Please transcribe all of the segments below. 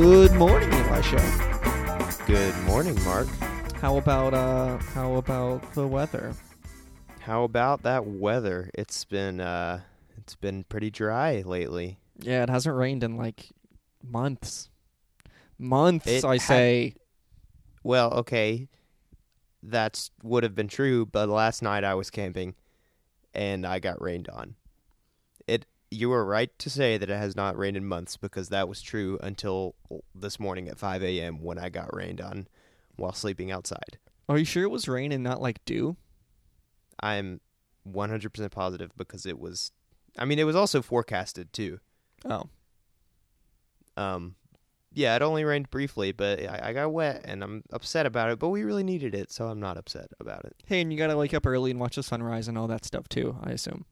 Good morning, Elisha. Good morning, Mark. How about uh how about the weather? How about that weather? It's been uh it's been pretty dry lately. Yeah, it hasn't rained in like months. Months, It I ha- say. Well, okay. That's would have been true, but last night I was camping and I got rained on. You were right to say that it has not rained in months because that was true until this morning at 5 a.m. when I got rained on while sleeping outside. Are you sure it was rain and not like dew? I'm 100% positive because it was I mean it was also forecasted too. Oh. Um, yeah, it only rained briefly, but I, I got wet and I'm upset about it. But we really needed it, so I'm not upset about it. Hey, and you gotta wake up early and watch the sunrise and all that stuff too, I assume.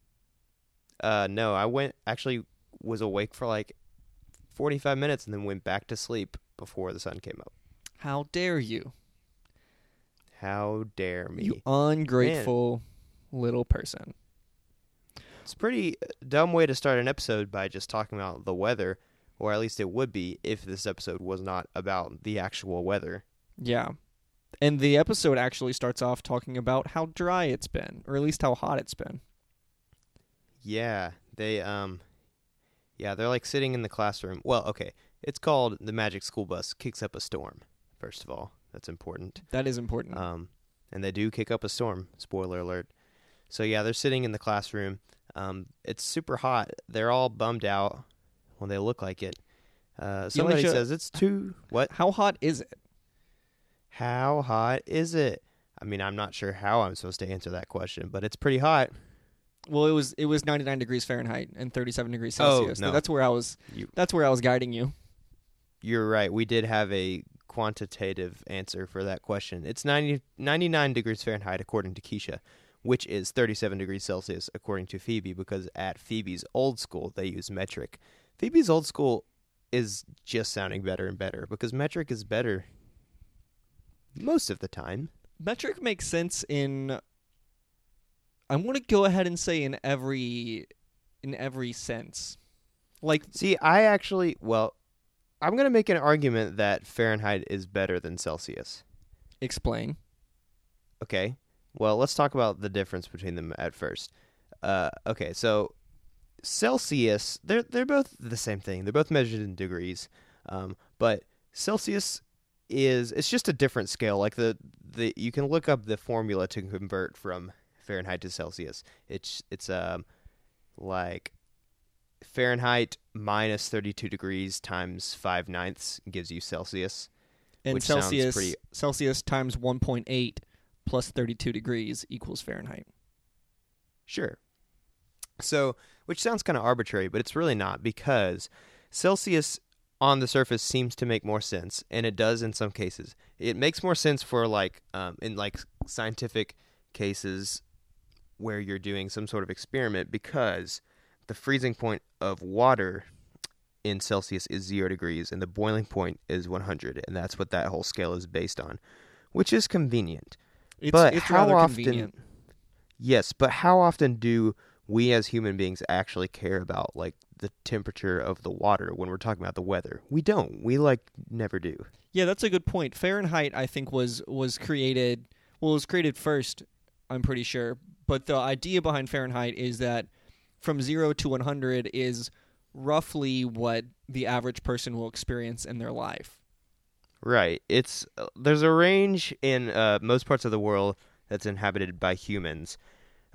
Uh, no, I went actually was awake for like 45 minutes and then went back to sleep before the sun came up. How dare you? How dare me? You ungrateful little person. It's a pretty uh, dumb way to start an episode by just talking about the weather, or at least it would be if this episode was not about the actual weather. Yeah. And the episode actually starts off talking about how dry it's been, or at least how hot it's been. Yeah, they um yeah, they're like sitting in the classroom. Well, okay. It's called the Magic School Bus Kicks Up a Storm. First of all, that's important. That is important. Um and they do kick up a storm. Spoiler alert. So yeah, they're sitting in the classroom. Um it's super hot. They're all bummed out when they look like it. Uh somebody says it's too what? how hot is it? How hot is it? I mean, I'm not sure how I'm supposed to answer that question, but it's pretty hot. Well, it was it was 99 degrees Fahrenheit and 37 degrees Celsius. Oh, Celsius. no. That's where I was You that's where I was guiding you. You're right. We did have a quantitative answer for that question. It's 90, 99 degrees Fahrenheit according to Keisha, which is 37 degrees Celsius according to Phoebe because at Phoebe's old school they use metric. Phoebe's old school is just sounding better and better because metric is better most of the time. Metric makes sense in I'm going to go ahead and say in every in every sense. Like See, I actually, well, I'm going to make an argument that Fahrenheit is better than Celsius. explain. Okay. Well, let's talk about the difference between them at first. Uh, okay, so Celsius, they're they're both the same thing. They're both measured in degrees, um, but Celsius is it's just a different scale. Like the the you can look up the formula to convert from Fahrenheit to Celsius. It's it's um like Fahrenheit minus thirty two degrees times five ninths gives you Celsius. And Celsius pretty- Celsius times 1.8 plus 32 degrees equals Fahrenheit. Sure. So, which sounds kind of arbitrary, but it's really not because Celsius on the surface seems to make more sense, and it does in some cases. It makes more sense for like um, in like scientific cases where you're doing some sort of experiment because the freezing point of water in Celsius is zero degrees, and the boiling point is 100, and that's what that whole scale is based on, which is convenient. It's, But it's how rather often- convenient. Yes, but how often do we as human beings actually care about like the temperature of the water when we're talking about the weather? We don't. We like never do. Yeah, that's a good point. Fahrenheit, I think, was was created. Well, it was created first. I'm pretty sure, but the idea behind Fahrenheit is that from zero to 100 is roughly what the average person will experience in their life. Right. It's uh, there's a range in uh, most parts of the world that's inhabited by humans.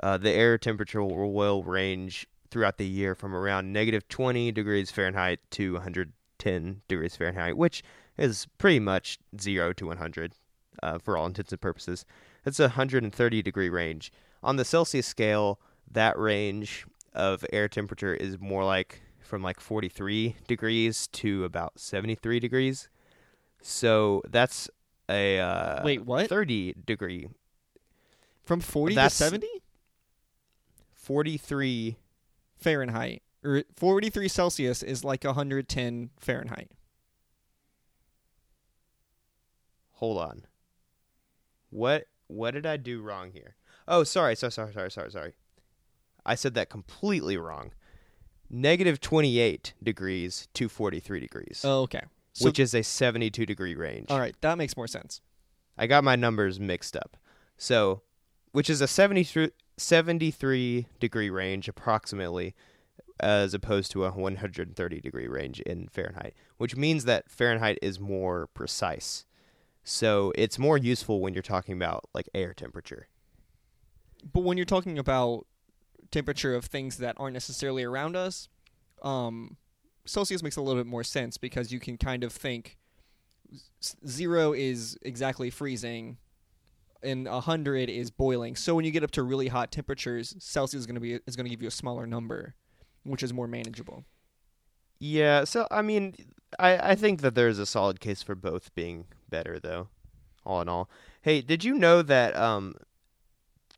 Uh, the air temperature will, will range throughout the year from around negative 20 degrees Fahrenheit to 110 degrees Fahrenheit, which is pretty much zero to 100 uh, for all intents and purposes. That's a 130 degree range. On the Celsius scale, that range of air temperature is more like from like 43 degrees to about 73 degrees. So that's a uh, Wait, what? 30 degree, From 40 That's- to 70 43. Fahrenheit, or 43 Celsius is like 110 Fahrenheit. Hold on. What what did I do wrong here? Oh, sorry, sorry, sorry, sorry, sorry, sorry. I said that completely wrong. Negative 28 degrees to 43 degrees. Oh, okay. So- which is a 72 degree range. All right, that makes more sense. I got my numbers mixed up. So, which is a 73, 73 degree range approximately, as opposed to a 130 degree range in Fahrenheit, which means that Fahrenheit is more precise. So, it's more useful when you're talking about like air temperature. But when you're talking about temperature of things that aren't necessarily around us, um, Celsius makes a little bit more sense because you can kind of think zero is exactly freezing and a hundred is boiling. So when you get up to really hot temperatures, Celsius is going to be is going to give you a smaller number, which is more manageable. Yeah, so I mean, I I think that there's a solid case for both being better though. All in all. Hey, did you know that um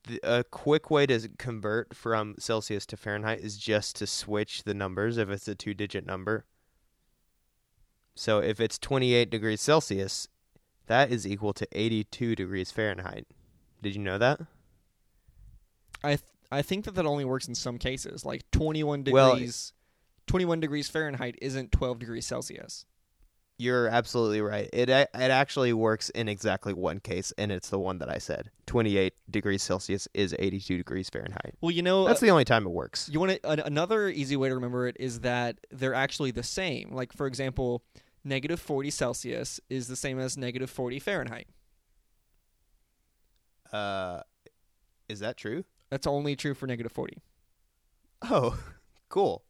th- a quick way to convert from Celsius to Fahrenheit is just to switch the numbers if it's a two-digit number. So if it's 28 degrees Celsius, that is equal to 82 degrees Fahrenheit. Did you know that? I th- I think that that only works in some cases. Like 21 degrees Well, degrees 21 degrees Fahrenheit isn't 12 degrees Celsius. You're absolutely right. It it actually works in exactly one case, and it's the one that I said. 28 degrees Celsius is 82 degrees Fahrenheit. Well, you know, That's the only time it works. You want to, an, another easy way to remember it is that they're actually the same. Like for example, negative 40 Celsius is the same as negative 40 Fahrenheit. Uh, is that true? That's only true for negative 40. Oh, cool.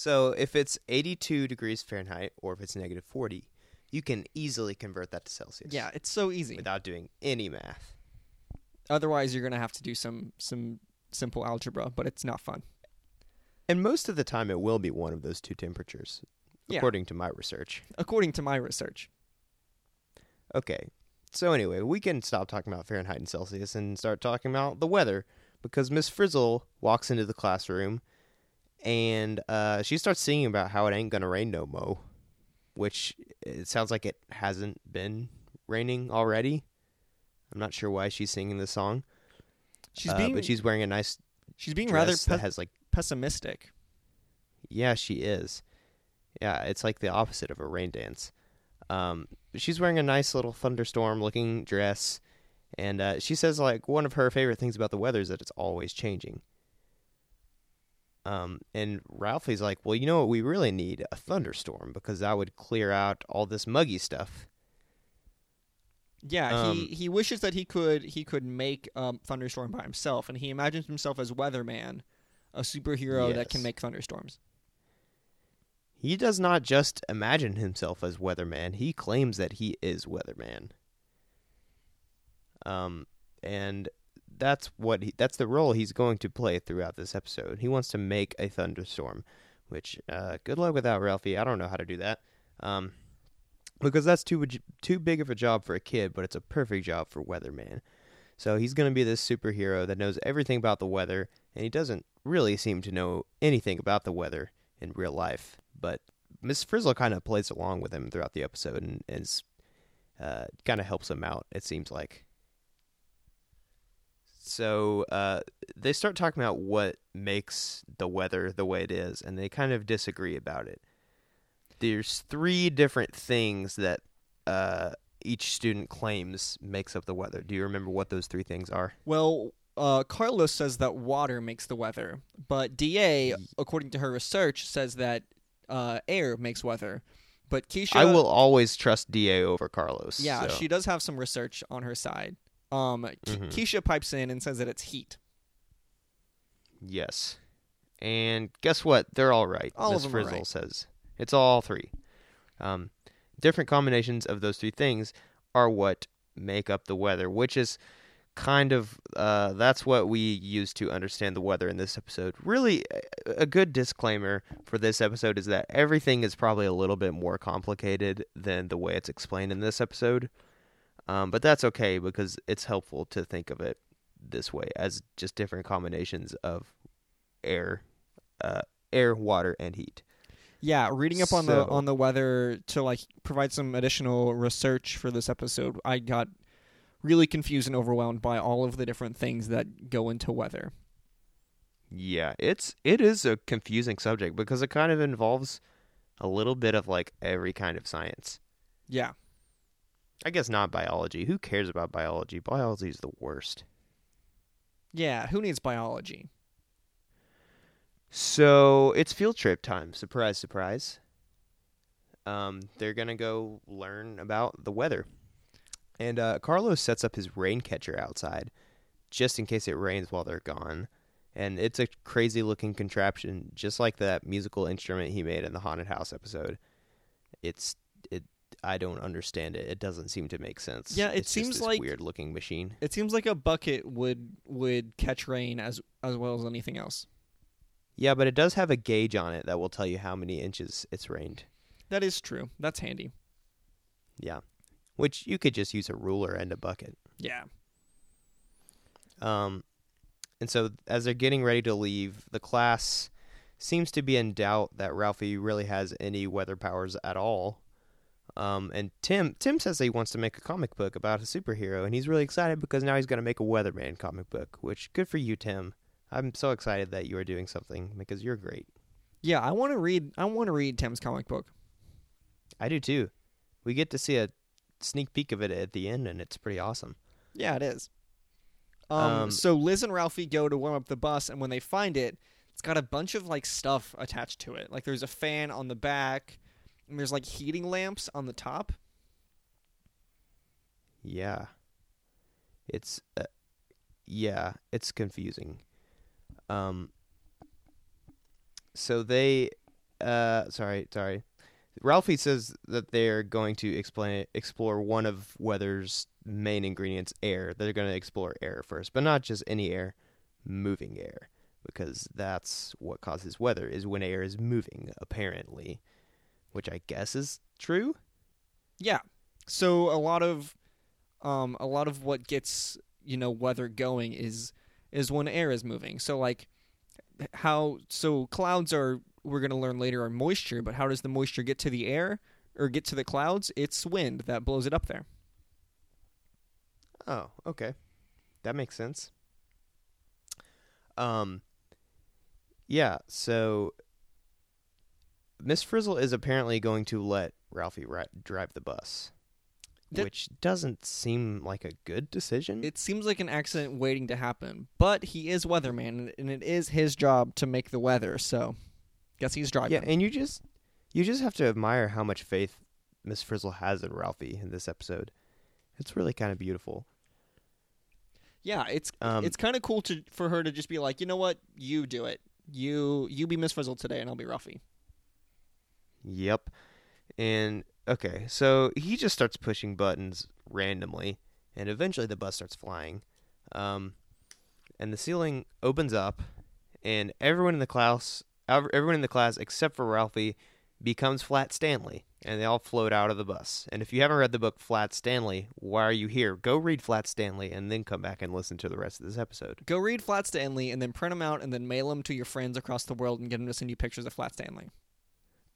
So if it's 82 degrees Fahrenheit, or if it's negative 40, you can easily convert that to Celsius. Yeah, it's so easy. Without doing any math. Otherwise, you're gonna have to do some some simple algebra, but it's not fun. And most of the time, it will be one of those two temperatures, Yeah. according to my research. According to my research. Okay. So anyway, we can stop talking about Fahrenheit and Celsius and start talking about the weather because Miss Frizzle walks into the classroom and uh, she starts singing about how it ain't gonna rain no mo, which it sounds like it hasn't been raining already. I'm not sure why she's singing this song, She's uh, being but she's wearing a nice she's being rather that has like pessimistic. Yeah, she is. Yeah, it's like the opposite of a rain dance. Um, she's wearing a nice little thunderstorm looking dress, and uh, she says like one of her favorite things about the weather is that it's always changing. Um, and Ralphie's like, well, you know what? We really need a thunderstorm because that would clear out all this muggy stuff. Yeah, Um, he, he wishes that he could he could make um, thunderstorm by himself, and he imagines himself as weatherman, a superhero that can make thunderstorms. He does not just imagine himself as Weatherman, he claims that he is Weatherman. Um and that's what he, that's the role he's going to play throughout this episode. He wants to make a thunderstorm, which uh good luck with that, Ralphie. I don't know how to do that. Um because that's too too big of a job for a kid, but it's a perfect job for Weatherman. So he's going to be this superhero that knows everything about the weather, and he doesn't really seem to know anything about the weather in real life. But Miss Frizzle kind of plays along with him throughout the episode and is uh, kind of helps him out. It seems like. So uh, they start talking about what makes the weather the way it is, and they kind of disagree about it. There's three different things that uh, each student claims makes up the weather. Do you remember what those three things are? Well, uh, Carlos says that water makes the weather, but D.A., according to her research, says that uh, air makes weather. But Keisha, I will always trust D.A. over Carlos. yeah, so. she does have some research on her side. Um, Mhm. Keisha pipes in and says that it's heat. Yes. And guess what? They're all right. All of Miss them are Frizzle right. says it's all three. Um, different combinations of those three things are what make up the weather, which is kind of uh, that's what we use to understand the weather in this episode. Really, a good disclaimer for this episode is that everything is probably a little bit more complicated than the way it's explained in this episode. Um, but that's okay because it's helpful to think of it this way as just different combinations of air, uh, air, water, and heat. Yeah, reading up on the on the weather to like provide some additional research for this episode, I got really confused and overwhelmed by all of the different things that go into weather. Yeah, it's it is a confusing subject because it kind of involves a little bit of like every kind of science. Yeah. I guess not biology. Who cares about biology? Biology is the worst. Yeah, who needs biology? So it's field trip time. Surprise, surprise. Um, they're gonna go learn about the weather, and uh, Carlos sets up his rain catcher outside, just in case it rains while they're gone. And it's a crazy looking contraption, just like that musical instrument he made in the haunted house episode. It's it. I don't understand it. It doesn't seem to make sense. Yeah, it It's seems like- weird looking machine. It seems like a bucket would would catch rain as as well as anything else. Yeah, but it does have a gauge on it that will tell you how many inches it's rained. That is true. That's handy. Yeah. Which you could just use a ruler and a bucket. Yeah. Um, and so as they're getting ready to leave, the class seems to be in doubt that Ralphie really has any weather powers at all. Um, and Tim Tim says that he wants to make a comic book about a superhero, and he's really excited because now he's going to make a Weatherman comic book. Which good for you, Tim. I'm so excited that you are doing something because you're great. Yeah, I want to read I want to read Tim's comic book. I do too. We get to see a sneak peek of it at the end, and it's pretty awesome. Yeah, it is. Um, Um, so Liz and Ralphie go to warm up the bus, and when they find it, it's got a bunch of like stuff attached to it. Like there's a fan on the back, and there's like heating lamps on the top. Yeah. It's uh, yeah, it's confusing. Um so they uh sorry, sorry. Ralphie says that they're going to explain explore one of weather's main ingredients, air. They're going to explore air first, but not just any air, moving air, because that's what causes weather is when air is moving apparently, which I guess is true. Yeah. So a lot of um a lot of what gets, you know, weather going is is when air is moving. So like how so clouds are we're going to learn later are moisture, but how does the moisture get to the air or get to the clouds? It's wind that blows it up there. Oh, okay. That makes sense. Um yeah, so Miss Frizzle is apparently going to let Ralphie ri- drive the bus, That- which doesn't seem like a good decision. It seems like an accident waiting to happen, but he is weatherman and it is his job to make the weather, so guess he's driving. yeah, and you just you just have to admire how much faith Miss Frizzle has in Ralphie in this episode. It's really kind of beautiful. Yeah, it's Um, it's kind of cool to for her to just be like, you know what, you do it. You you be Miss Frizzle today, and I'll be Ruffy. Yep. And okay, so he just starts pushing buttons randomly, and eventually the bus starts flying. Um, and the ceiling opens up, and everyone in the class, everyone in the class except for Ralphie, becomes Flat Stanley, and they all float out of the bus. And if you haven't read the book Flat Stanley, why are you here? Go read Flat Stanley, and then come back and listen to the rest of this episode. Go read Flat Stanley, and then print them out, and then mail them to your friends across the world, and get them to send you pictures of Flat Stanley.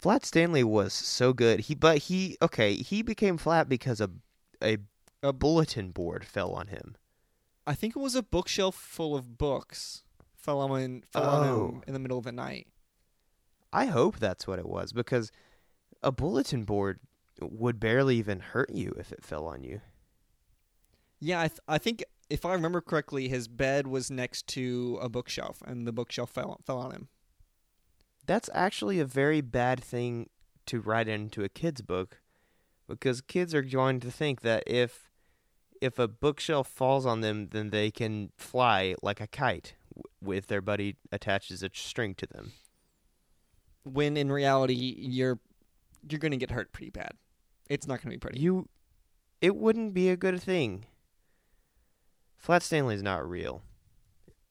Flat Stanley was so good. He but he okay, he became flat because a a, a bulletin board fell on him. I think it was a bookshelf full of books fell on fell on him Oh. in the middle of the night. I hope that's what it was because a bulletin board would barely even hurt you if it fell on you. Yeah, I th- I think if I remember correctly, his bed was next to a bookshelf, and the bookshelf fell fell on him. That's actually a very bad thing to write into a kid's book because kids are going to think that if if a bookshelf falls on them, then they can fly like a kite with their buddy attaches a string to them. When in reality, you're you're gonna get hurt pretty bad. It's not gonna be pretty. You, it wouldn't be a good thing. Flat Stanley's not real,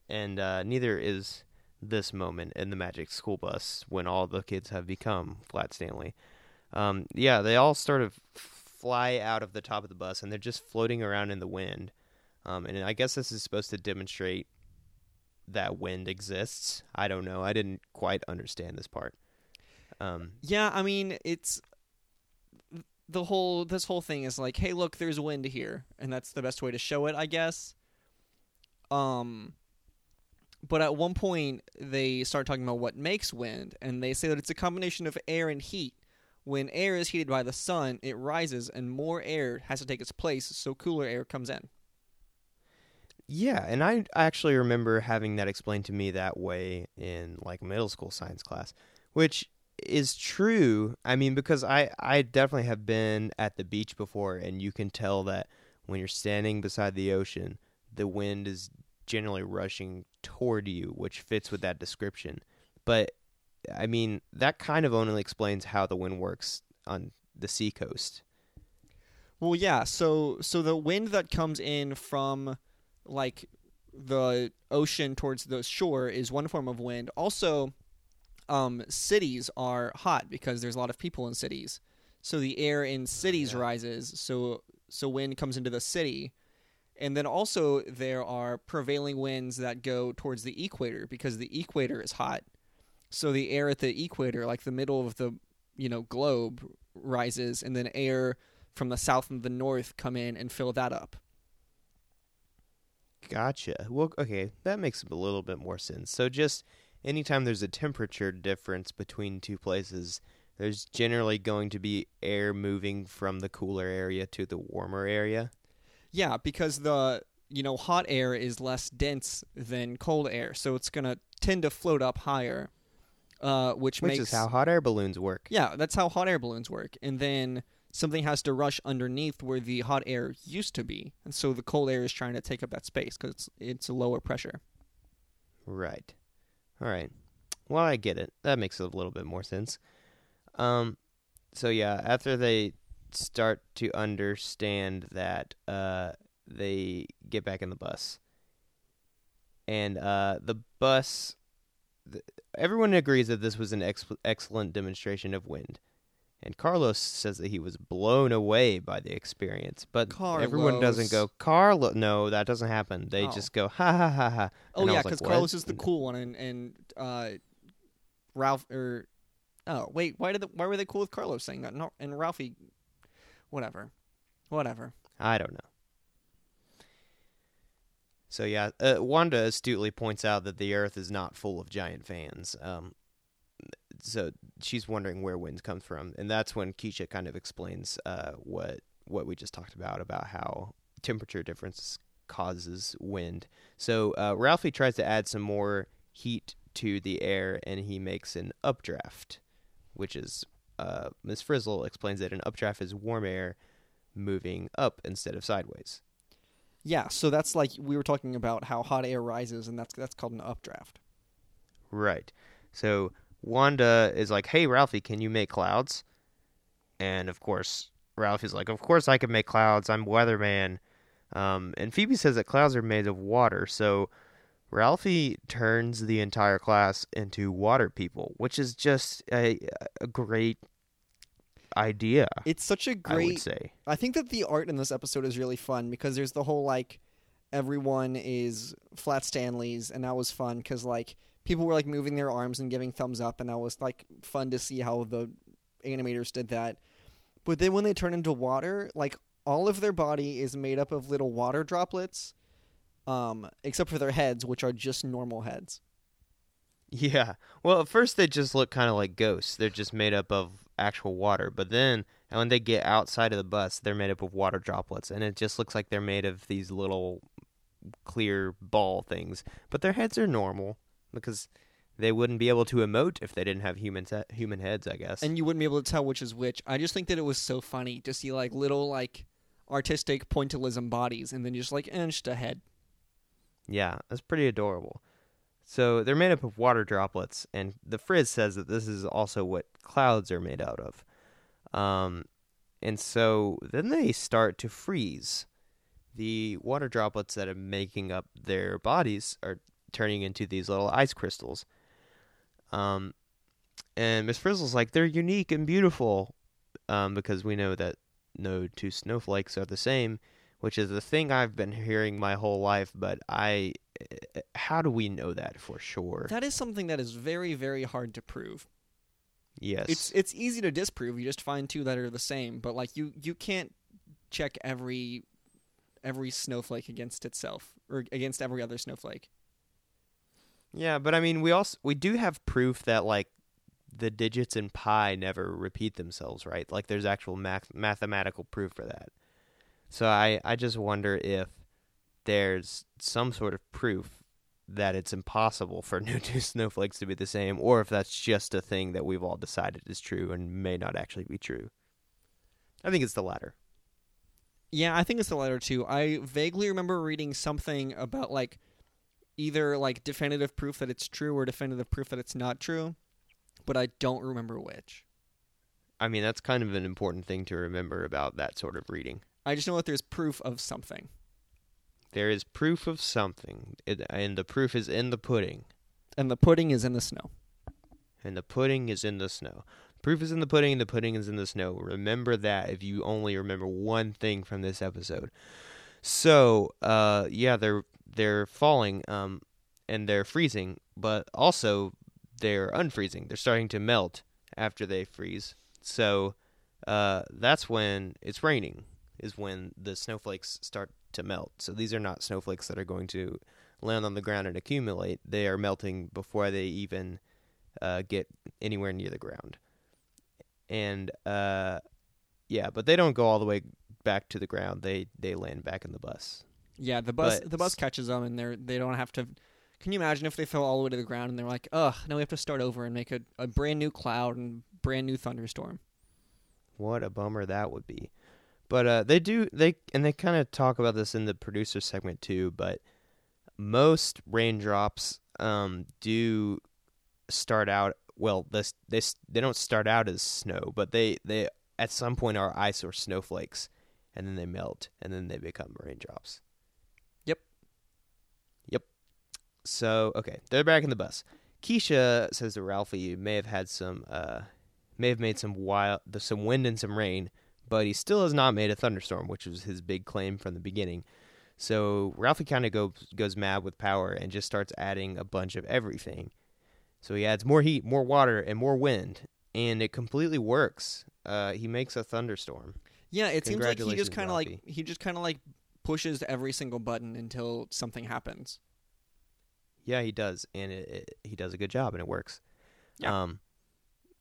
and uh, neither is this moment in the Magic School Bus when all the kids have become Flat Stanley. Um, yeah, they all sort of fly out of the top of the bus, and they're just floating around in the wind. Um, and I guess this is supposed to demonstrate that wind exists. I don't know. I didn't quite understand this part. Um, Yeah, I mean, it's the whole this whole thing is like, hey, look, there's wind here, and that's the best way to show it, I guess. Um but at one point they start talking about what makes wind and they say that it's a combination of air and heat. when air is heated by the sun, it rises and more air has to take its place, so cooler air comes in. Yeah, and I actually remember having that explained to me that way in like middle school science class, which is true. I mean, because I I definitely have been at the beach before, and you can tell that when you're standing beside the ocean, the wind is generally rushing toward you, which fits with that description. But I mean, that kind of only explains how the wind works on the seacoast. Well, yeah. So so the wind that comes in from like the ocean towards the shore is one form of wind. Also, um, cities are hot because there's a lot of people in cities. So the air in cities Yeah. rises. So so wind comes into the city. And then also there are prevailing winds that go towards the equator because the equator is hot. So the air at the equator, like the middle of the you know globe, rises, and then air from the south and the north come in and fill that up. Gotcha. Well, okay, that makes a little bit more sense. So just anytime there's a temperature difference between two places, there's generally going to be air moving from the cooler area to the warmer area. Yeah, because the you know hot air is less dense than cold air, so it's gonna tend to float up higher, uh, which, Which makes is how hot air balloons work. yeah, that's how hot air balloons work. And then something has to rush underneath where the hot air used to be, and so the cold air is trying to take up that space because it's it's a lower pressure. Right. All right. Well, I get it. That makes a little bit more sense. Um, so yeah, after they start to understand that, uh, they get back in the bus, and uh, the bus. th- everyone agrees that this was an ex- excellent demonstration of wind, and Carlos says that he was blown away by the experience. But everyone doesn't go, Carlo. No, that doesn't happen. They Oh. just go, ha ha ha ha. Oh And yeah, was like, because Carlos is the cool one, and and uh, Ralph or oh wait, why did the, why were they cool with Carlos saying that? No, and Ralphie, whatever, whatever. I don't know. So yeah, uh, Wanda astutely points out that the Earth is not full of giant fans. Um, so she's wondering where winds come from, and that's when Keisha kind of explains uh, what what we just talked about about how temperature difference causes wind. So uh, Ralphie tries to add some more heat to the air, and he makes an updraft, which is uh, Miss Frizzle explains that an updraft is warm air moving up instead of sideways. Yeah, so that's like we were talking about how hot air rises, and that's that's called an updraft. Right. So Wanda is like, "Hey, Ralphie, can you make clouds?" And of course, Ralphie's like, "Of course I can make clouds. I'm weatherman." Um, and Phoebe says that clouds are made of water. So Ralphie turns the entire class into water people, which is just a, a great idea. It's such a I would great. say. I think that the art in this episode is really fun because there's the whole like everyone is flat Stanleys, and that was fun because like people were like moving their arms and giving thumbs up, and that was like fun to see how the animators did that. But then when they turn into water, like all of their body is made up of little water droplets, um, except for their heads, which are just normal heads. Yeah. Well, at first they just look kind of like ghosts. They're just made up of actual water. But then, when they get outside of the bus, they're made up of water droplets, and it just looks like they're made of these little clear ball things. But their heads are normal because they wouldn't be able to emote if they didn't have human se- human heads. I guess. and you wouldn't be able to tell which is which. I just think that it was so funny to see like little like artistic pointillism bodies, and then just like eh, just a head. Yeah, that's pretty adorable. So they're made up of water droplets, and the Frizz says that this is also what clouds are made out of. Um, and so then they start to freeze. The water droplets that are making up their bodies are turning into these little ice crystals. Um, and Miss Frizzle's like, they're unique and beautiful, um, because we know that no two snowflakes are the same which is the thing I've been hearing my whole life, but I eh, eh, how do we know that for sure? That is something that is very very hard to prove. yes. It's it's easy to disprove. You just find two that are the same, but like you you can't check every every snowflake against itself or against every other snowflake. yeah, but I mean we also we do have proof that like the digits in pi never repeat themselves, right? Like there's actual math- mathematical proof for that. So I I just wonder if there's some sort of proof that it's impossible for no two snowflakes to be the same, or if that's just a thing that we've all decided is true and may not actually be true. I think it's the latter. Yeah, I think it's the latter too. I vaguely remember reading something about like either like definitive proof that it's true or definitive proof that it's not true, but I don't remember which. I mean, that's kind of an important thing to remember about that sort of reading. I just know that there's proof of something. There is proof of something, it, and the proof is in the pudding. And the pudding is in the snow. And the pudding is in the snow. Proof is in the pudding, and the pudding is in the snow. Remember that if you only remember one thing from this episode. So, uh, yeah, they're they're falling, um, and they're freezing, but also they're unfreezing. They're starting to melt after they freeze. So, uh, that's when it's raining. Is when the snowflakes start to melt. So these are not snowflakes that are going to land on the ground and accumulate. They are melting before they even uh, get anywhere near the ground. And uh, yeah, but they don't go all the way back to the ground. They they land back in the bus. Yeah, the bus But- the bus catches them and they're they don't have to Can you imagine if they fell all the way to the ground and they're like, "Ugh, now we have to start over and make a, a brand new cloud and brand new thunderstorm." What a bummer that would be. But uh, they do they and they kind of talk about this in the producer segment too. But most raindrops um, do start out well. This they they don't start out as snow, but they they at some point are ice or snowflakes, and then they melt, and then they become raindrops. Yep. Yep. So okay, they're back in the bus. Keisha says to Ralphie, "You may have had some, uh, may have made some wild, some wind and some rain, but he still has not made a thunderstorm, which was his big claim from the beginning." So Ralphie kind of goes goes mad with power and just starts adding a bunch of everything. So he adds more heat, more water, and more wind, and it completely works. Uh, he makes a thunderstorm. Yeah, it seems like he just kind of like he just kind of like pushes every single button until something happens. Yeah, he does, and it, it, he does a good job, and it works. Yeah. Um,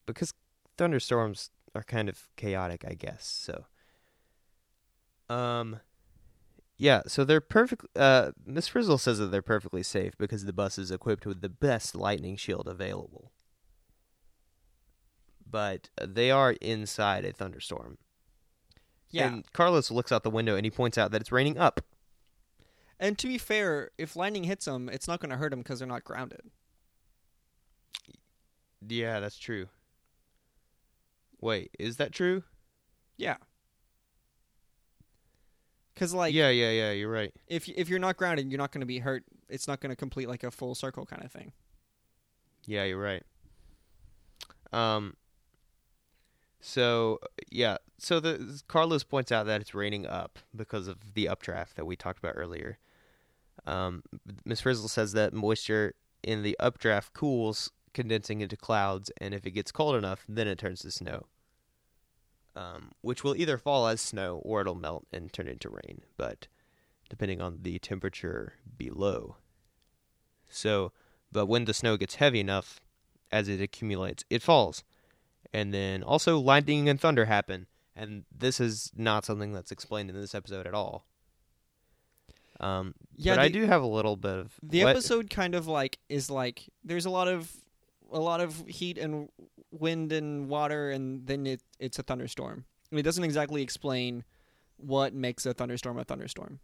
because thunderstorms are kind of chaotic, I guess. So, um, yeah. So they're perfect. Uh, Miss Frizzle says that they're perfectly safe because the bus is equipped with the best lightning shield available. But uh, they are inside a thunderstorm. Yeah. And Carlos looks out the window and he points out that it's raining up. And to be fair, if lightning hits them, it's not going to hurt them because they're not grounded. Yeah, that's true. Wait, is that true? Yeah. Because like, yeah, yeah, yeah. You're right. if if you're not grounded, you're not going to be hurt. It's not going to complete like a full circle kind of thing. Yeah, you're right. Um. So yeah, so the Carlos points out that it's raining up because of the updraft that we talked about earlier. Um, Miss Frizzle says that moisture in the updraft cools, condensing into clouds, and if it gets cold enough, then it turns to snow. Um, which will either fall as snow or it'll melt and turn into rain, but depending on the temperature below. So, but when the snow gets heavy enough, as it accumulates, it falls. And then also lightning and thunder happen, and this is not something that's explained in this episode at all. Um, Yeah, but I do have a little bit of The what- episode kind of like is like there's a lot of a lot of heat and wind and water, and then it it's a thunderstorm. And it doesn't exactly explain what makes a thunderstorm a thunderstorm.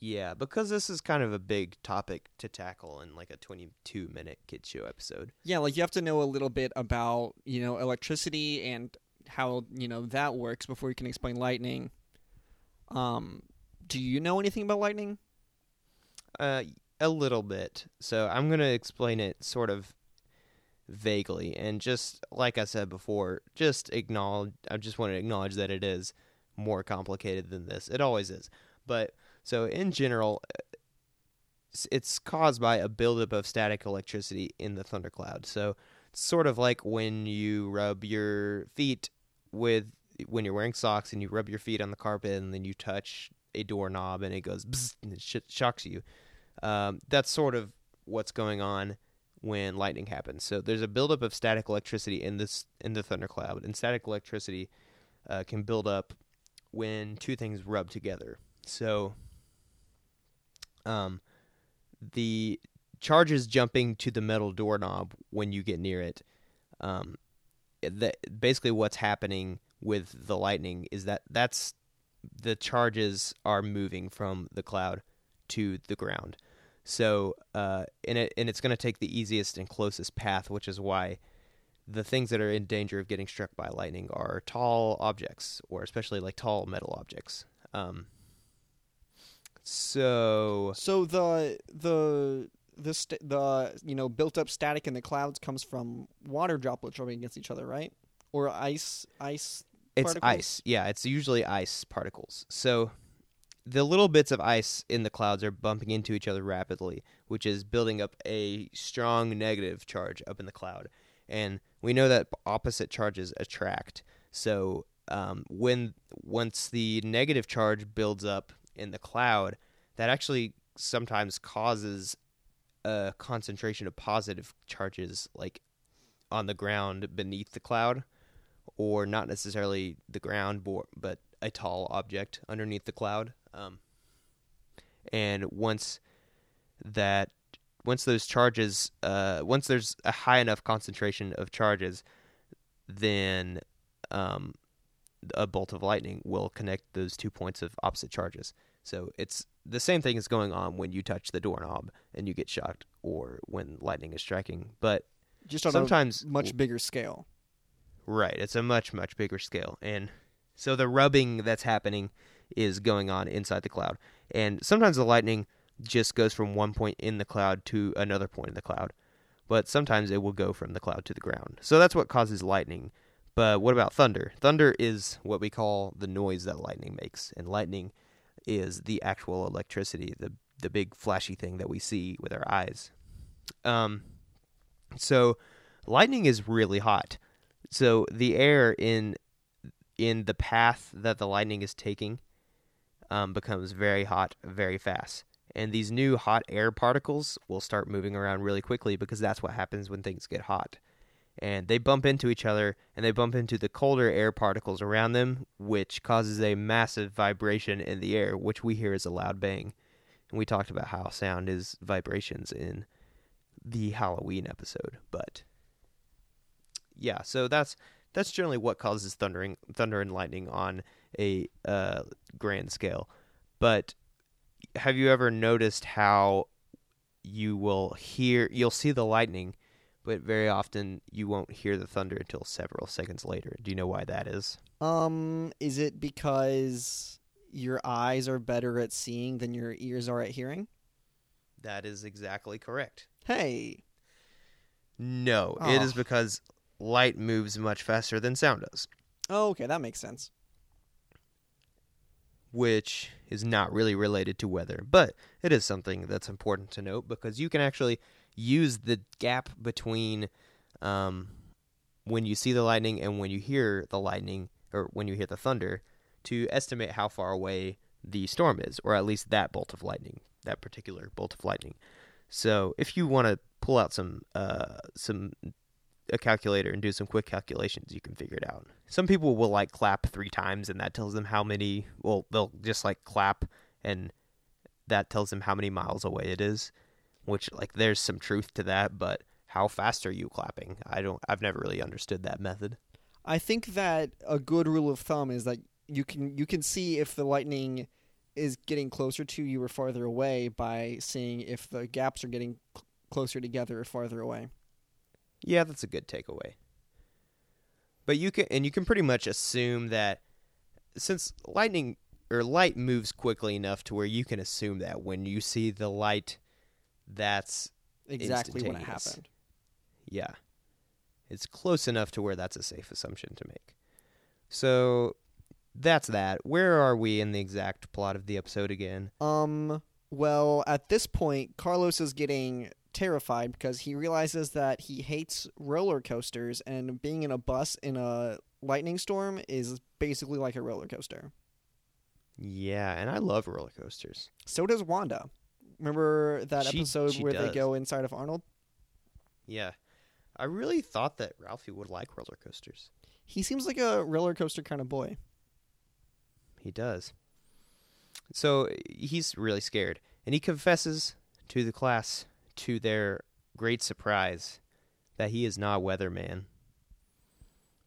Yeah, because this is kind of a big topic to tackle in like a 22 minute kid show episode. Yeah, like you have to know a little bit about you know electricity and how you know that works before you can explain lightning. Um, do you know anything about lightning? Uh, a little bit. So I'm gonna explain it sort of vaguely, and just like I said before, just acknowledge. I just want to acknowledge that it is more complicated than this. It always is, but so in general, uh, it's caused by a buildup of static electricity in the thundercloud. So it's sort of like when you rub your feet with when you're wearing socks and you rub your feet on the carpet and then you touch a doorknob and it goes and it sh- shocks you. Um, that's sort of what's going on when lightning happens. So there's a buildup of static electricity in this in the thundercloud, and static electricity uh, can build up when two things rub together. So, um, the charges jumping to the metal doorknob when you get near it. Um, that basically what's happening with the lightning is that that's the charges are moving from the cloud to the ground. So, uh, and it and it's going to take the easiest and closest path, which is why the things that are in danger of getting struck by lightning are tall objects, or especially like tall metal objects. Um, so, So the the the st- the you know built up static in the clouds comes from water droplets rubbing against each other, right? Or ice ice. it's particles? ice. Yeah, it's usually ice particles. So, the little bits of ice in the clouds are bumping into each other rapidly, which is building up a strong negative charge up in the cloud. And we know that opposite charges attract. So um, when once the negative charge builds up in the cloud, that actually sometimes causes a concentration of positive charges, like on the ground beneath the cloud, or not necessarily the ground, but a tall object underneath the cloud. Um, and once that once those charges uh, once there's a high enough concentration of charges then um, a bolt of lightning will connect those two points of opposite charges so it's the same thing is going on when you touch the doorknob and you get shocked or when lightning is striking but Just on sometimes a much bigger scale. Right. It's a much, much bigger scale. And so the rubbing that's happening is going on inside the cloud. And sometimes the lightning just goes from one point in the cloud to another point in the cloud. But sometimes it will go from the cloud to the ground. So that's what causes lightning. But what about thunder? Thunder is what we call the noise that lightning makes. And lightning is the actual electricity, the the big flashy thing that we see with our eyes. Um so lightning is really hot. So the air in in the path that the lightning is taking um, becomes very hot very fast. And these new hot air particles will start moving around really quickly because that's what happens when things get hot. And they bump into each other and they bump into the colder air particles around them, which causes a massive vibration in the air, which we hear as a loud bang. And we talked about how sound is vibrations in the Halloween episode. But yeah, so that's that's generally what causes thundering thunder and lightning on a uh, grand scale. But have you ever noticed how you will hear you'll see the lightning, but very often you won't hear the thunder until several seconds later. Do you know why that is? Um, is it because your eyes are better at seeing than your ears are at hearing? That is exactly correct. Hey, No, it is Oh. because light moves much faster than sound does. oh, okay, that makes sense. Which is not really related to weather, but it is something that's important to note because you can actually use the gap between um, when you see the lightning and when you hear the lightning or when you hear the thunder to estimate how far away the storm is, or at least that bolt of lightning, that particular bolt of lightning. So if you want to pull out some uh, some a calculator and do some quick calculations, you can figure it out. Some people will like clap three times, and that tells them how many. Well, they'll just like clap, and that tells them how many miles away it is. Which like there's some truth to that, but how fast are you clapping? I don't. I've never really understood that method. I think that a good rule of thumb is that you can you can see if the lightning is getting closer to you or farther away by seeing if the gaps are getting cl- closer together or farther away. Yeah, that's a good takeaway. But you can and you can pretty much assume that since lightning or light moves quickly enough to where you can assume that when you see the light that's Exactly when it happened. yeah. It's close enough to where that's a safe assumption to make. So that's that. Where are we in the exact plot of the episode again? Um. Well, at this point, Carlos is getting terrified because he realizes that he hates roller coasters, and being in a bus in a lightning storm is basically like a roller coaster. Yeah, and I love roller coasters. So does Wanda. Remember that She- episode she where they go inside of Arnold? Yeah. I really thought that Ralphie would like roller coasters. He seems like a roller coaster kind of boy. He does. So he's really scared. And he confesses to the class, to their great surprise, that he is not Weatherman.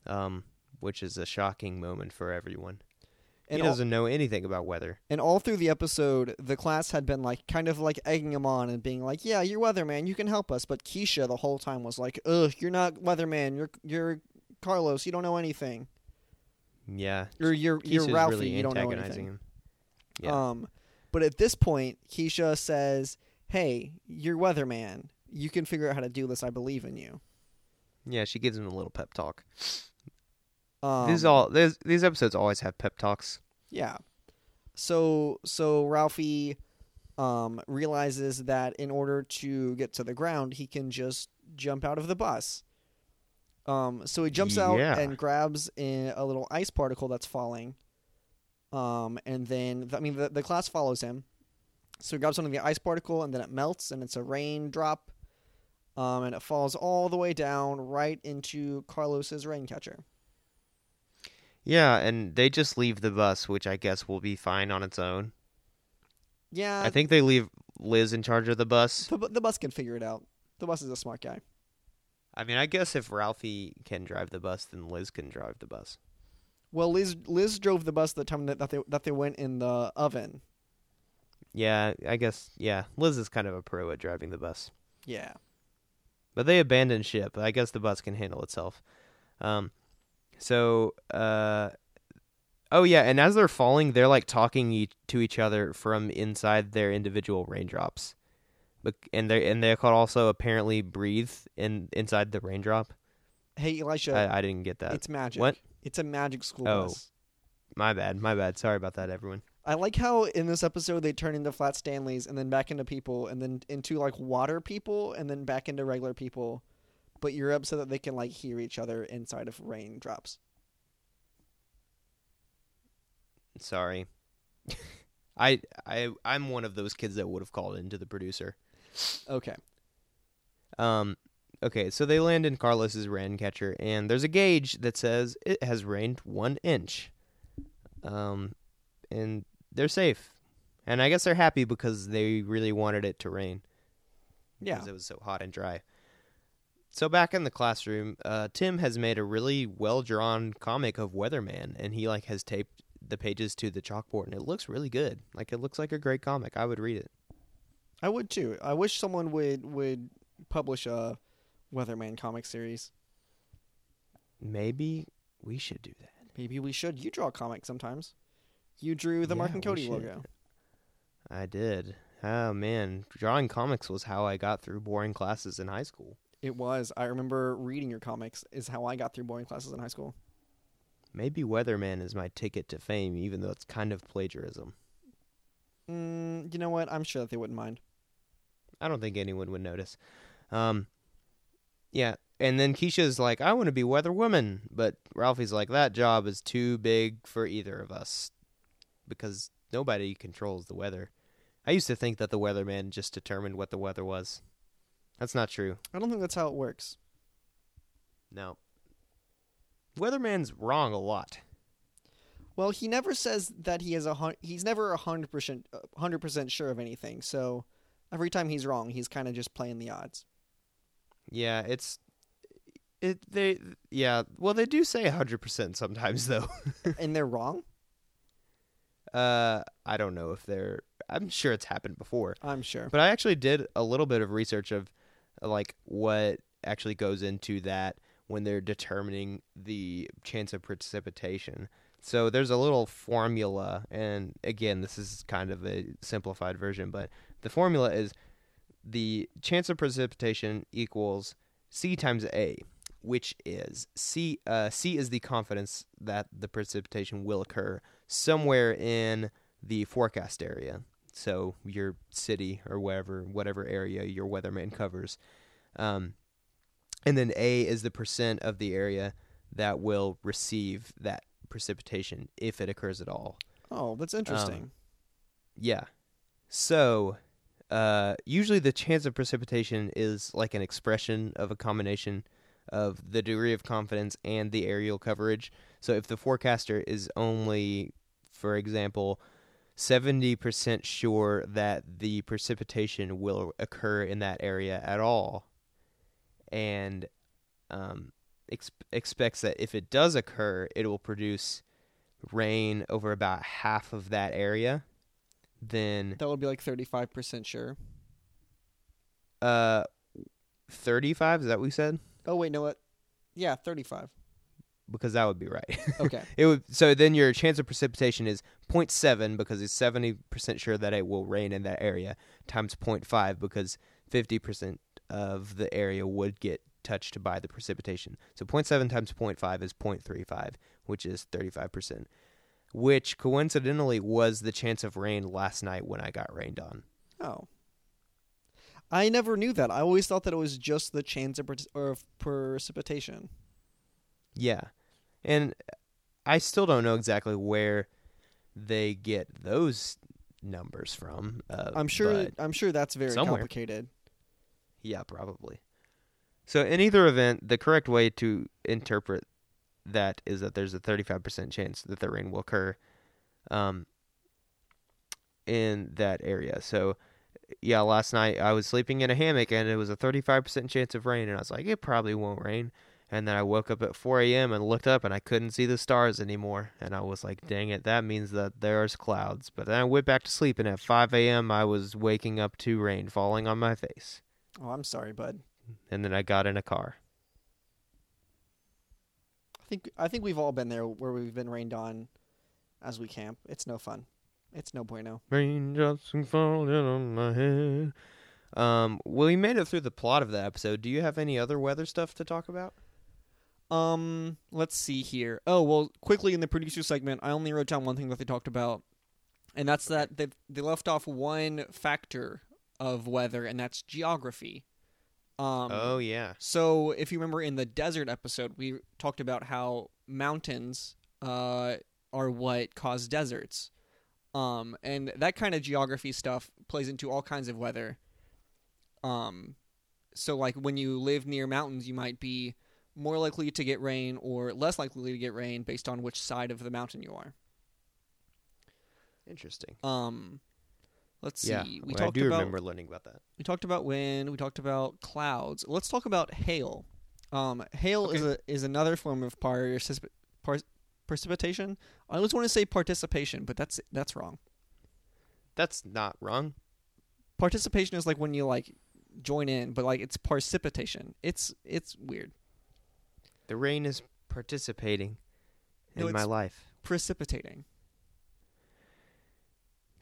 Um, which is a shocking moment for everyone. And he doesn't know anything about weather. and all through the episode, the class had been like kind of like egging him on and being like, "Yeah, you're weatherman, you can help us." But Keesha the whole time was like, "Ugh, you're not weatherman. You're you're Carlos. You don't know anything. Yeah. Or you're you're Ralphie. really you don't know anything." him. Yeah. Um, but at this point, Keesha says, "Hey, you're weatherman. You can figure out how to do this. I believe in you." yeah, she gives him a little pep talk. Um, these all these, these episodes always have pep talks. Yeah. So so Ralphie um, realizes that in order to get to the ground, he can just jump out of the bus. Um, so he jumps out Yeah. and grabs in a little ice particle that's falling. Um, and then I mean the the class follows him. So it grabs one of the ice particle and then it melts and it's a raindrop. Um, and it falls all the way down right into Carlos's rain catcher. Yeah, and they just leave the bus, which I guess will be fine on its own. Yeah, I think they leave Liz in charge of the bus. the, the bus can figure it out. The bus is a smart guy. I mean, I guess if Ralphie can drive the bus, then Liz can drive the bus. Well, Liz Liz drove the bus the time that, that they that they went in the oven. Yeah, I guess. Yeah, Liz is kind of a pro at driving the bus, Yeah. but they abandoned ship. I guess the bus can handle itself. Um, so, uh, oh yeah, and as they're falling, they're like talking e- to each other from inside their individual raindrops. But and they and they could also apparently breathe in inside the raindrop. Hey, Elisha, I, I didn't get that. it's magic. What? It's a magic school Oh. bus. My bad. My bad. Sorry about that, everyone. I like how in this episode they turn into flat Stanleys and then back into people and then into like water people and then back into regular people. But you're up so that they can like hear each other inside of raindrops. Sorry. I I I'm one of those kids that would have called into the producer. Okay. Um okay, so they land in Carlos's rain catcher and there's a gauge that says it has rained 1 inch. Um and they're safe. And I guess they're happy because they really wanted it to rain. Yeah. Because it was so hot and dry. So back in the classroom, uh, Tim has made a really well drawn comic of Weatherman, and he like has taped the pages to the chalkboard, and it looks really good. Like it looks like a great comic. I would read it. I would too. I wish someone would would publish a Weatherman comic series. Maybe we should do that. Maybe we should. You draw comics sometimes. You drew the Mark and Cody logo. I did. Oh man, drawing comics was how I got through boring classes in high school. It was. I remember reading your comics is how I got through boring classes in high school. Maybe Weatherman is my ticket to fame, even though it's kind of plagiarism. Mm, you know what? I'm sure that they wouldn't mind. I don't think anyone would notice. Um, yeah, and then Keesha's like, "I want to be Weather Woman," but Ralphie's like, "That job is too big for either of us because nobody controls the weather." I used to think that the weatherman just determined what the weather was. That's not true. I don't think that's how it works. No. Weatherman's wrong a lot. Well, he never says that he is a hun- he's never a hundred percent hundred percent sure of anything. So every time he's wrong, he's kind of just playing the odds. Yeah, it's it they yeah, well they do say 100% sometimes though. and they're wrong. Uh I don't know if they're I'm sure it's happened before. I'm sure. But I actually did a little bit of research of like what actually goes into that when they're determining the chance of precipitation. So there's a little formula and again this is kind of a simplified version, but the formula is the chance of precipitation equals C times A, which is C uh, C is the confidence that the precipitation will occur somewhere in the forecast area. So your city or wherever whatever area your weatherman covers. Um, and then a is the percent of the area that will receive that precipitation if it occurs at all. Oh, that's interesting. Um, yeah. So uh, usually the chance of precipitation is like an expression of a combination of the degree of confidence and the areal coverage. So if the forecaster is only, for example, 70% sure that the precipitation will occur in that area at all, and um, ex- expects that if it does occur, it will produce rain over about half of that area, then That would be like 35% sure. uh, 35 is that what we said? Oh, wait, no, what? Yeah, 35. Because that would be right. Okay. It would so then your chance of precipitation is 0.7 because it's 70% sure that it will rain in that area times 0.5 because 50% of the area would get touched by the precipitation. So 0.7 times 0.5 is 0.35, which is 35%, which coincidentally was the chance of rain last night when I got rained on. Oh. I never knew that. I always thought that it was just the chance of, precip- or of precipitation. Yeah. And I still don't know exactly where they get those numbers from. Uh, I'm sure. I'm sure that's very somewhere. complicated. Yeah, probably. So in either event, the correct way to interpret that is that there's a 35% chance that the rain will occur um, in that area. So yeah, last night I was sleeping in a hammock and it was a 35% chance of rain and I was like, it probably won't rain. And then I woke up at 4 a.m. and looked up and I couldn't see the stars anymore. And I was like, dang it, that means that there's clouds. But then I went back to sleep and at 5 a.m. I was waking up to rain falling on my face. Oh, I'm sorry, bud. And then I got in a car. I think I think we've all been there where we've been rained on as we camp. It's no fun. It's no bueno. Raindrops falling on my head. Um, well, we made it through the plot of the episode. Do you have any other weather stuff to talk about? Um, let's see here. Oh well, quickly in the producer segment, I only wrote down one thing that they talked about, and that's that they they left off one factor of weather, and that's geography. Um, oh yeah, So, if you remember in the desert episode, we talked about how mountains uh, are what cause deserts. Um, and that kind of geography stuff plays into all kinds of weather. Um, so, like when you live near mountains, you might be more likely to get rain or less likely to get rain based on which side of the mountain you are. interesting. Um, let's see. yeah, we well, talked I do about remember learning about that. we talked about wind. We talked about clouds. Let's talk about hail. Um, hail is a is another form of par- precipitation. I always want to say participation, but that's that's wrong. That's not wrong. Participation is like when you like join in, but like it's precipitation. It's it's weird. The rain is participating No, in my life. Precipitating.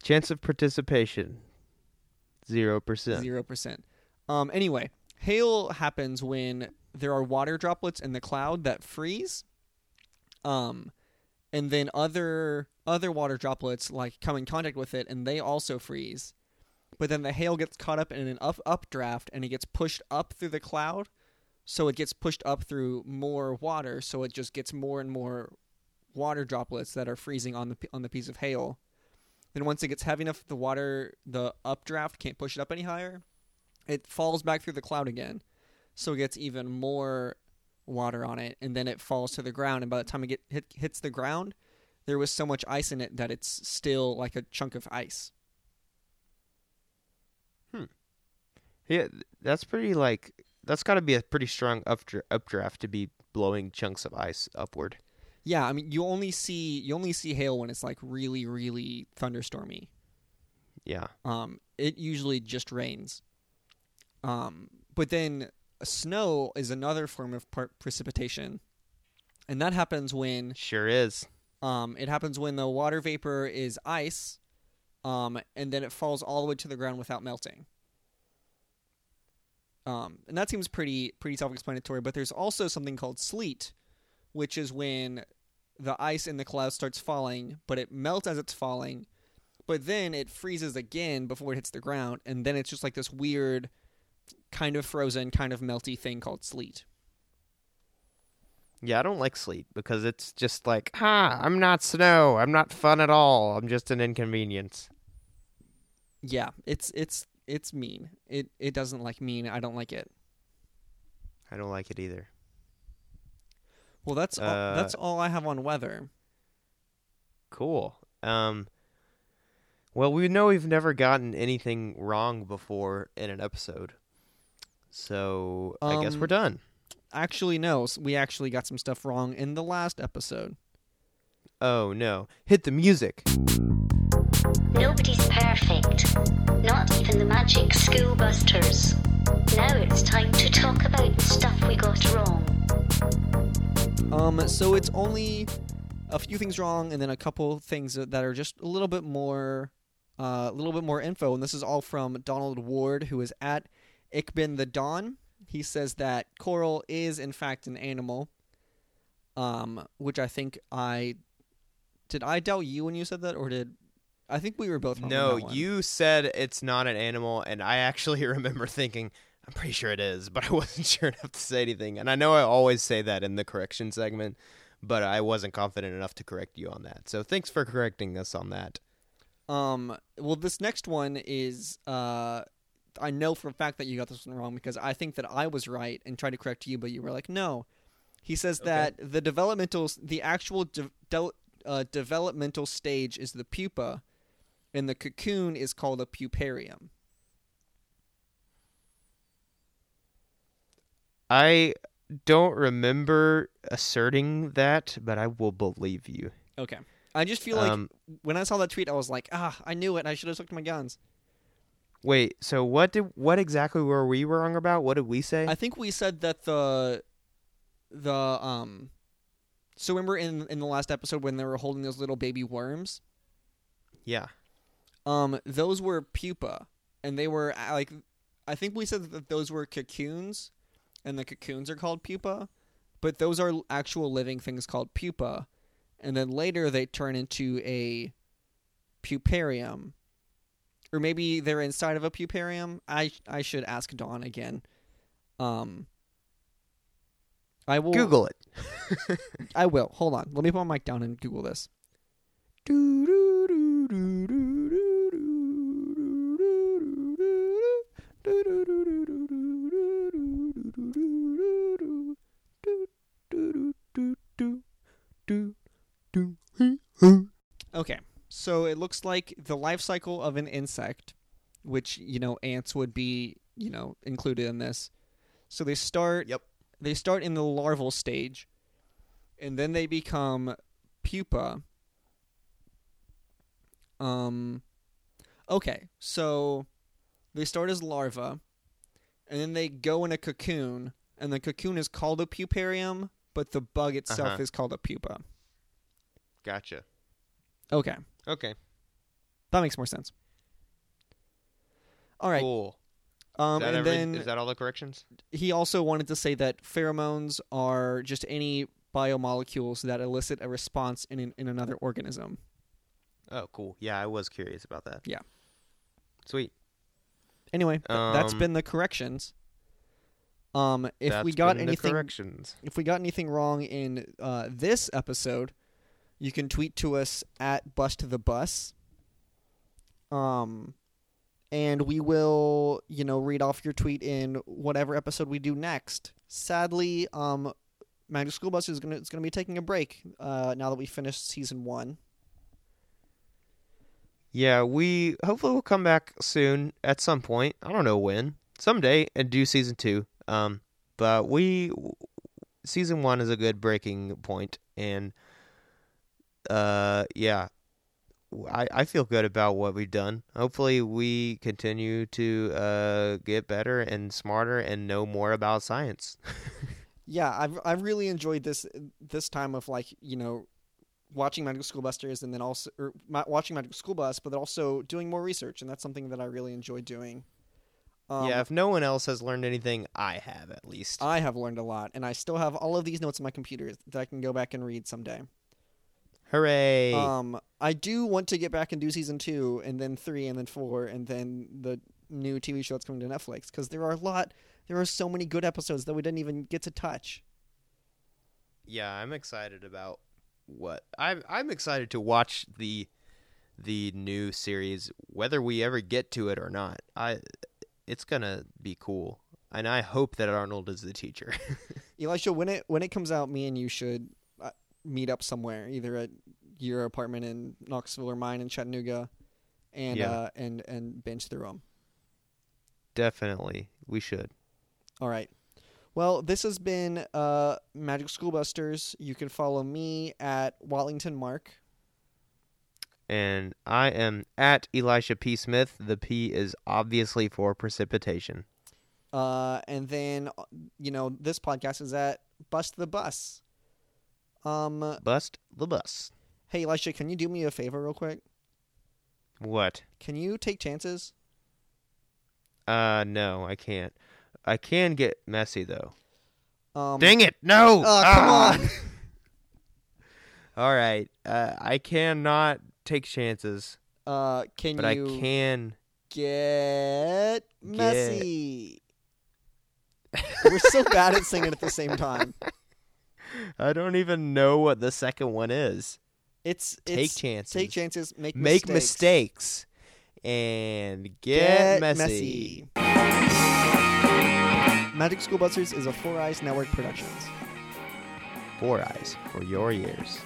Chance of participation, zero percent. Zero percent. Um. Anyway, hail happens when there are water droplets in the cloud that freeze. Um, and then other other water droplets like come in contact with it, and they also freeze. But then the hail gets caught up in an up updraft, and it gets pushed up through the cloud, so it gets pushed up through more water, so it just gets more and more water droplets that are freezing on the on the piece of hail. Then once it gets heavy enough, the water, the updraft can't push it up any higher. It falls back through the cloud again, so it gets even more water on it, and then it falls to the ground. And by the time it get, hit, hits the ground, there was so much ice in it that it's still like a chunk of ice. Hmm. Yeah, that's pretty like that's got to be a pretty strong updra- updraft to be blowing chunks of ice upward. Yeah, I mean, you only see you only see hail when it's like really, really thunderstormy. Yeah. Um, it usually just rains. Um, but then snow is another form of par- precipitation, and that happens when Sure is. um, it happens when the water vapor is ice, um, and then it falls all the way to the ground without melting. Um, and that seems pretty pretty self-explanatory. But there's also something called sleet, which is when the ice in the cloud starts falling, but it melts as it's falling, but then it freezes again before it hits the ground, and then it's just like this weird, kind of frozen, kind of melty thing called sleet. Yeah, I don't like sleet because it's just like, ha, I'm not snow. I'm not fun at all. I'm just an inconvenience. Yeah, it's it's it's mean. It it doesn't like mean. I don't like it. I don't like it either. Well, that's all, Uh, that's all I have on weather. Cool. Um. Well, we know we've never gotten anything wrong before in an episode, so I guess Um, we're done. Actually, no. We actually got some stuff wrong in the last episode. Oh no! Hit the music. Nobody's perfect. Not even the magic school busters. Now it's time to talk about the stuff we got wrong. Um, so it's only a few things wrong, and then a couple things that that are just a little bit more, uh, a little bit more info. And this is all from Donald Ward, who is at Ickbin the Dawn. He says that coral is in fact an animal. Um, which I think I did. I doubt you when you said that, or did I think we were both wrong on No, one. you said it's not an animal, and I actually remember thinking, I'm pretty sure it is, but I wasn't sure enough to say anything. And I know I always say that in the correction segment, but I wasn't confident enough to correct you on that. So thanks for correcting us on that. Um. Well, this next one is. Uh, I know for a fact that you got this one wrong because I think that I was right and tried to correct you, but you were like, no. He says Okay. that the developmental, the actual de- del- uh, developmental stage is the pupa, and the cocoon is called a puparium. I don't remember asserting that, but I will believe you. Okay. I just feel like Um, when I saw that tweet, I was like, ah, I knew it. I should have stuck to my guns. Wait, so what did what exactly were we wrong about? What did we say? I think we said that the the um so remember in in the last episode when they were holding those little baby worms yeah. um those were pupa and they were uh, like I think we said that those were cocoons and the cocoons are called pupa but those are actual living things called pupa and then later they turn into a puparium or maybe they're inside of a puparium I I should ask Dawn again um I will Google it. I will. Hold on. Let me put my mic down and Google this. Okay. So it looks like the life cycle of an insect, which, you know, ants would be, you know, included in this. So they start Yep. they start in the larval stage and then they become pupa. Um okay, so they start as larvae and then they go in a cocoon and the cocoon is called a puparium, but the bug itself Uh-huh. is called a pupa. Gotcha. Okay. Okay. That makes more sense. All right. Cool. Um is, that and every- then is that all the corrections? he also wanted to say that pheromones are just any biomolecules that elicit a response in an, in another organism. Oh, cool. Yeah, I was curious about that. Yeah. Sweet. Anyway, th- that's Um, been the corrections. Um, if That's we got anything, corrections. if we got anything wrong in uh, this episode, you can tweet to us at Bust the Bus. Um, and we will, you know, read off your tweet in whatever episode we do next. Sadly, um, Magic School Bus is gonna is gonna be taking a break uh, now that we finished season one. Yeah, we hopefully we'll come back soon at some point. I don't know when. Someday and do season 2. Um but we season 1 is a good breaking point and uh yeah. I I feel good about what we've done. Hopefully we continue to uh get better and smarter and know more about science. Yeah, I've I've really enjoyed this this time of like you know watching Magical School Busters and then also watching Magical School Bus, but also doing more research, and that's something that I really enjoy doing. Um, yeah, if no one else has learned anything, I have at least. I have learned a lot, and I still have all of these notes on my computer that I can go back and read someday. Hooray. Um, I do want to get back and do season two, and then three, and then four, and then the new TV show that's coming to Netflix because there are a lot. There are so many good episodes that we didn't even get to touch. yeah, I'm excited about what I'm I'm excited to watch the the new series, whether we ever get to it or not. I, it's gonna be cool, and I hope that Arnold is the teacher. Elisha, when it when it comes out, me and you should uh, meet up somewhere, either at your apartment in Knoxville or mine in Chattanooga, and Yeah. uh, and and binge through them. Definitely, we should. All right. Well, this has been uh, Magic School Busters. You can follow me at Wallington Mark. And I am at Elisha P. Smith. The P is obviously for precipitation. Uh, and then, you know, this podcast is at Bust the Bus. Um, Bust the bus. Hey, Elisha, can you do me a favor real quick? What? Can you take chances? Uh, no, I can't. I can get messy though. Um, Dang it! No. Oh, come Ah! on. All right. Uh, I cannot take chances, Uh, can but you I can. get messy? We're so bad at singing at the same time. I don't even know what the second one is. It's, Take it's chances. Take chances. Make Make mistakes. mistakes, and get, messy. Magic School Busters is a Four Eyes Network Productions. Four eyes for your ears.